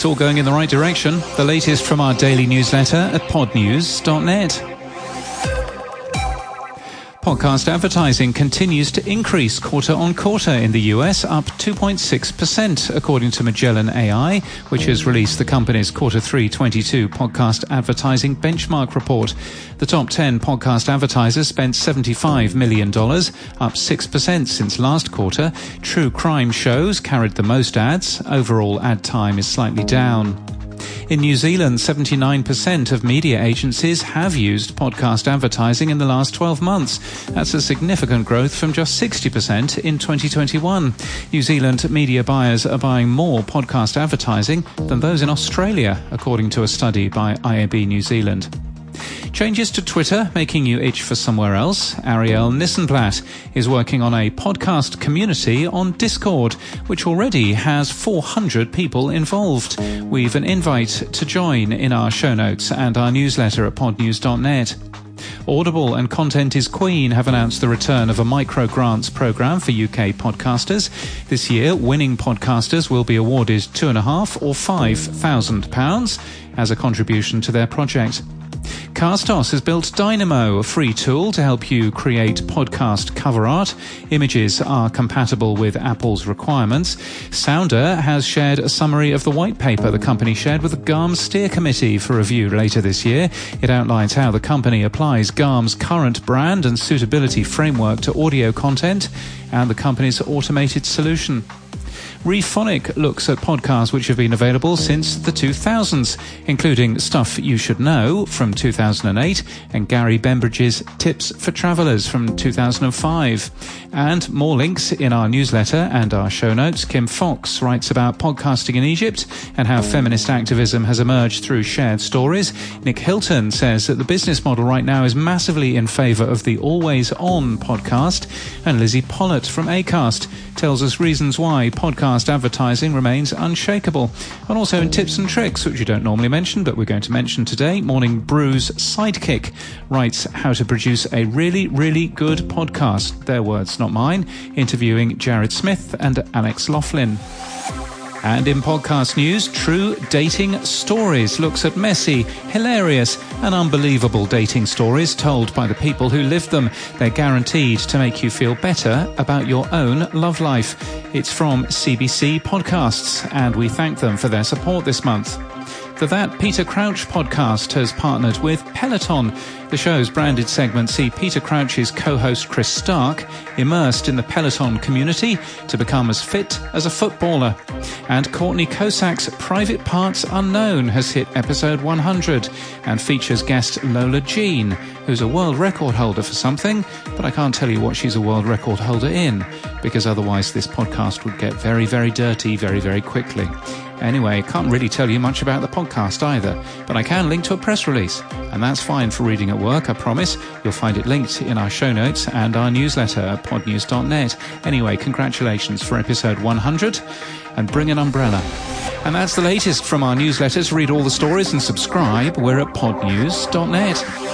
It's all going in the right direction. The latest from our daily newsletter at podnews.net. Podcast advertising continues to increase quarter on quarter in the US, up 2.6%, according to Magellan AI, which has released the company's quarter 3 22 podcast advertising benchmark report. The top 10 podcast advertisers spent $75 million, up 6% since last quarter. True crime shows carried the most ads. Overall ad time is slightly down. In New Zealand, 79% of media agencies have used podcast advertising in the last 12 months. That's a significant growth from just 60% in 2021. New Zealand media buyers are buying more podcast advertising than those in Australia, according to a study by IAB New Zealand. Changes to Twitter making you itch for somewhere else. Arielle Nissenblatt is working on a podcast community on Discord, which already has 400 people involved. We've an invite to join in our show notes and our newsletter at podnews.net. Audible and Content is Queen have announced the return of a micro grants program for UK podcasters. This year, winning podcasters will be awarded two and a half or five thousand pounds as a contribution to their project. Castos has built Dynamo, a free tool to help you create podcast cover art. Images are compatible with Apple's requirements. Sounder has shared a summary of the white paper the company shared with the GARM Steer Committee for review later this year. It outlines how the company applies GARM's current brand and suitability framework to audio content and the company's automated solution. Rephonic looks at podcasts which have been available since the 2000s, including Stuff You Should Know from 2008 and Gary Bembridge's Tips for Travelers from 2005. And more links in our newsletter and our show notes. Kim Fox writes about podcasting in Egypt and how feminist activism has emerged through shared stories. Nick Hilton says that the business model right now is massively in favor of the always on podcast. And Lizzie Pollitt from ACAST tells us reasons why podcast advertising remains unshakable. And also in tips and tricks, which you don't normally mention, but we're going to mention today, Morning Brew's Sidekick writes how to produce a really, really good podcast. Their words, not mine, interviewing Jared Smith and Alex Laughlin. And in podcast news, True Dating Stories looks at messy, hilarious, and unbelievable dating stories told by the people who live them. They're guaranteed to make you feel better about your own love life. It's from CBC Podcasts, and we thank them for their support this month. The That Peter Crouch podcast has partnered with Peloton. The show's branded segments see Peter Crouch's co-host Chris Stark immersed in the Peloton community to become as fit as a footballer. And Courtney Kosak's Private Parts Unknown has hit episode 100 and features guest Lola Jean, who's a world record holder for something, but I can't tell you what she's a world record holder in, because otherwise this podcast would get very, very dirty very, very quickly. Anyway, can't really tell you much about the podcast either, but I can link to a press release, and that's fine for reading at work, I promise. You'll find it linked in our show notes and our newsletter at podnews.net. Anyway, congratulations for episode 100, and bring an umbrella. And that's the latest from our newsletters. Read all the stories and subscribe. We're at podnews.net.